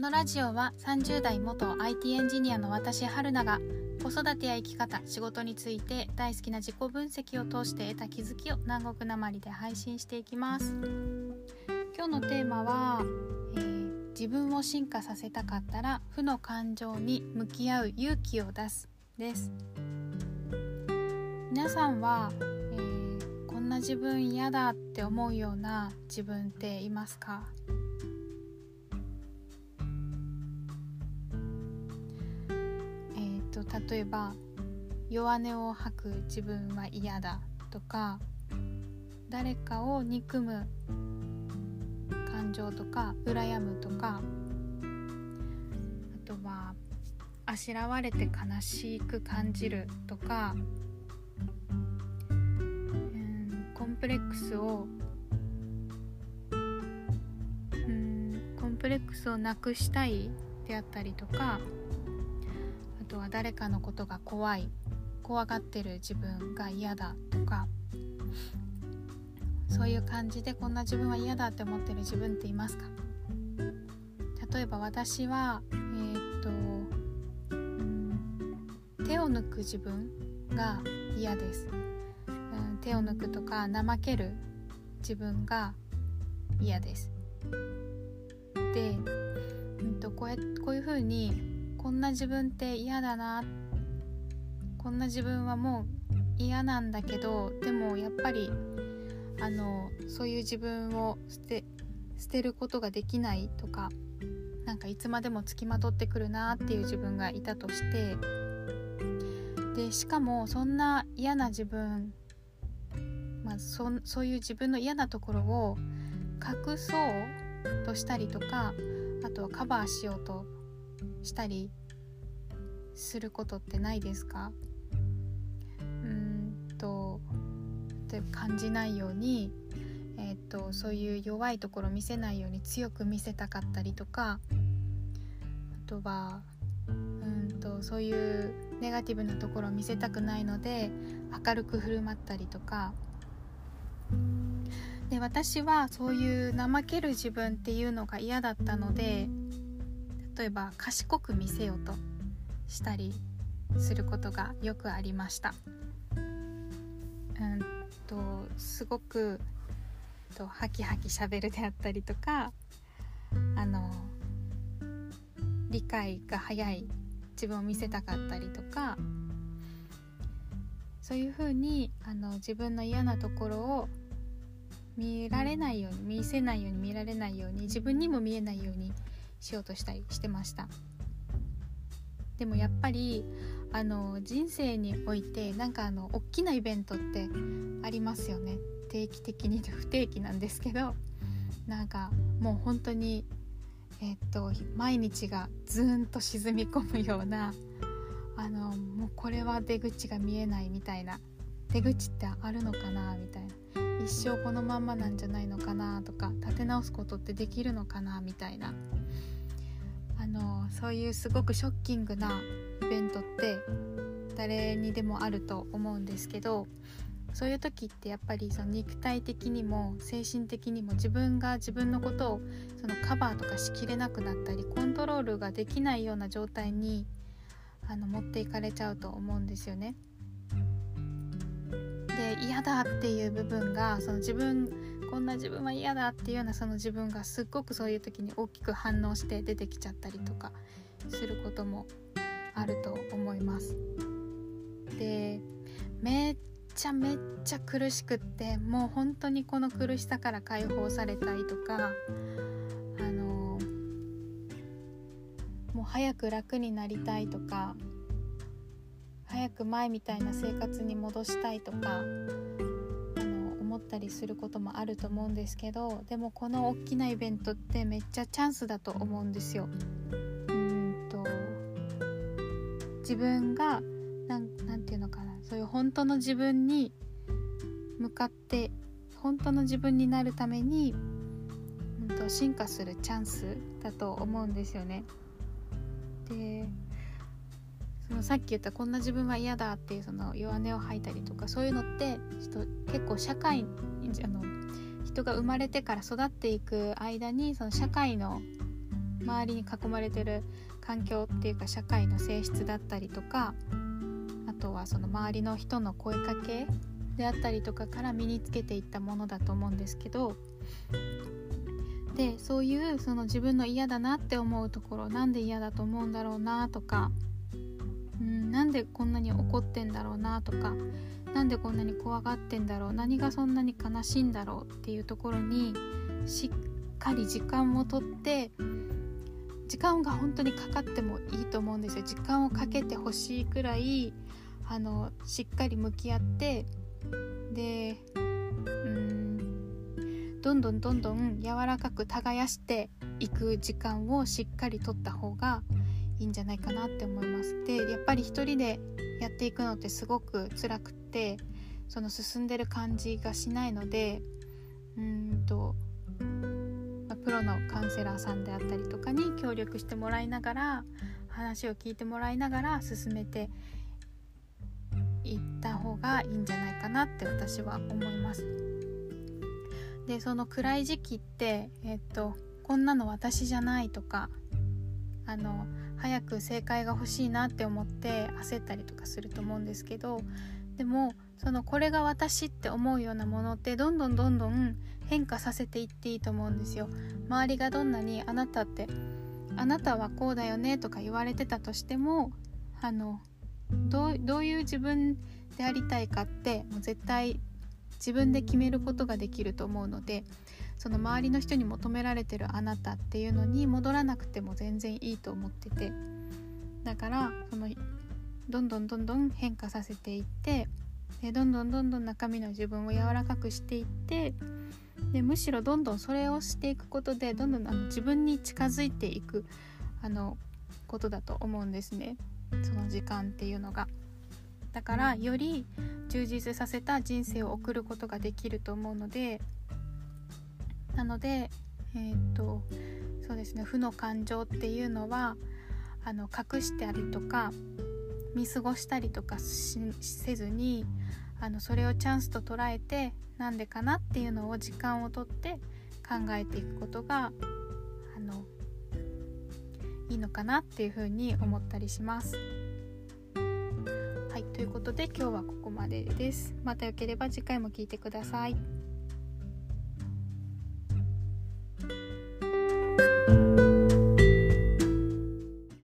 このラジオは30代元 IT エンジニアの私春菜が子育てや生き方仕事について大好きな自己分析を通して得た気づきを南国なまりで配信していきます。今日のテーマは、えー、自分を進化させたかったら負の感情に向き合う勇気を出すです。皆さんは、えー、こんな自分嫌だって思うような自分っていますか？例えば弱音を吐く自分は嫌だとか誰かを憎む感情とか羨むとかあとはあしらわれて悲しく感じるとかうんコンプレックスをうんコンプレックスをなくしたいであったりとかとは誰かのことが怖い怖がってる自分が嫌だとかそういう感じでこんな自分は嫌だって思ってる自分っていますか？例えば私はえー、っと、うん、手を抜く自分が嫌です、うん、手を抜くとか怠ける自分が嫌です。で、うんと、こうやこういうふうにこんな自分って嫌だな。こんな自分はもう嫌なんだけどでもやっぱりあのそういう自分を捨て捨てることができないとかなんかいつまでもつきまとってくるなっていう自分がいたとしてでしかもそんな嫌な自分、まあ、そそういう自分の嫌なところを隠そうとしたりとかあとはカバーしようとしたりすることってないですか？うんと例えば感じないように、えーと、そういう弱いところを見せないように強く見せたかったりとかあとはうんとそういうネガティブなところを見せたくないので明るく振る舞ったりとか。で私はそういう怠ける自分っていうのが嫌だったので例えば賢く見せようとしたりすることがよくありました。うんとすごくとハキハキしゃべるであったりとかあの理解が早い自分を見せたかったりとかそういうふうにあの自分の嫌なところを見られないように見せないように見られないように自分にも見えないようにしようとしたりしてました。でもやっぱりあの人生においてなんかあの大きなイベントってありますよね。定期的に不定期なんですけどなんかもう本当にえっと毎日がズーンと沈み込むようなあのもうこれは出口が見えないみたいな出口ってあるのかなみたいな。一生このまんまなんじゃないのかなとか立て直すことってできるのかなみたいな。あのそういうすごくショッキングなイベントって誰にでもあると思うんですけどそういう時ってやっぱりその肉体的にも精神的にも自分が自分のことをそのカバーとかしきれなくなったりコントロールができないような状態にあの持っていかれちゃうと思うんですよね。嫌だっていう部分がその自分こんな自分は嫌だっていうようなその自分がすっごくそういう時に大きく反応して出てきちゃったりとかすることもあると思います。でめっちゃめっちゃ苦しくってもう本当にこの苦しさから解放されたいとかあのもう早く楽になりたいとかく前みたいな生活に戻したいとかあの思ったりすることもあると思うんですけどでもこの大きなイベントってめっちゃチャンスだと思うんですよ。うんと自分が何て言うのかなそういう本当の自分に向かって本当の自分になるために、うん、と進化するチャンスだと思うんですよね。でそのさっき言ったこんな自分は嫌だっていうその弱音を吐いたりとかそういうのってちょっ結構社会あの人が生まれてから育っていく間にその社会の周りに囲まれてる環境っていうか社会の性質だったりとかあとはその周りの人の声かけであったりとかから身につけていったものだと思うんですけどでそういうその自分の嫌だなって思うところなんで嫌だと思うんだろうなとかなんでこんなに怒ってんだろうなとかなんでこんなに怖がってんだろう何がそんなに悲しいんだろうっていうところにしっかり時間をとって時間が本当にかかってもいいと思うんですよ時間をかけてほしいくらいあのしっかり向き合ってでうんどんどんどんどん柔らかく耕していく時間をしっかりとった方がいいんじゃないかなって思います。でぱり一人でやっていくのってすごく辛くってその進んでる感じがしないのでうんと、プロのカウンセラーさんであったりとかに協力してもらいながら話を聞いてもらいながら進めていった方がいいんじゃないかなって私は思います。でその暗い時期ってえっとこんなの私じゃないとかあの早く正解が欲しいなって思って焦ったりとかすると思うんですけどでもそのこれが私って思うようなものってどんどんどんどん変化させていっていいと思うんですよ。周りがどんなにあなたってあなたはこうだよねとか言われてたとしてもあのどうどういう自分でありたいかってもう絶対自分で決めることができると思うのでその周りの人に求められてるあなたっていうのに戻らなくても全然いいと思っててだからそのどんどんどんどん変化させていってでどんどんどんどん中身の自分を柔らかくしていってでむしろどんどんそれをしていくことでどんどんあの自分に近づいていくあのことだと思うんですねその時間っていうのが。だからより充実させた人生を送ることができると思うのでなのでえっ、とそうですね負の感情っていうのはあの隠してあるとか見過ごしたりとかせずにあのそれをチャンスと捉えてなんでかなっていうのを時間をとって考えていくことがあのいいのかなっていうふうに思ったりします。はいということで今日はここまでです。またよければ次回も聴いてください。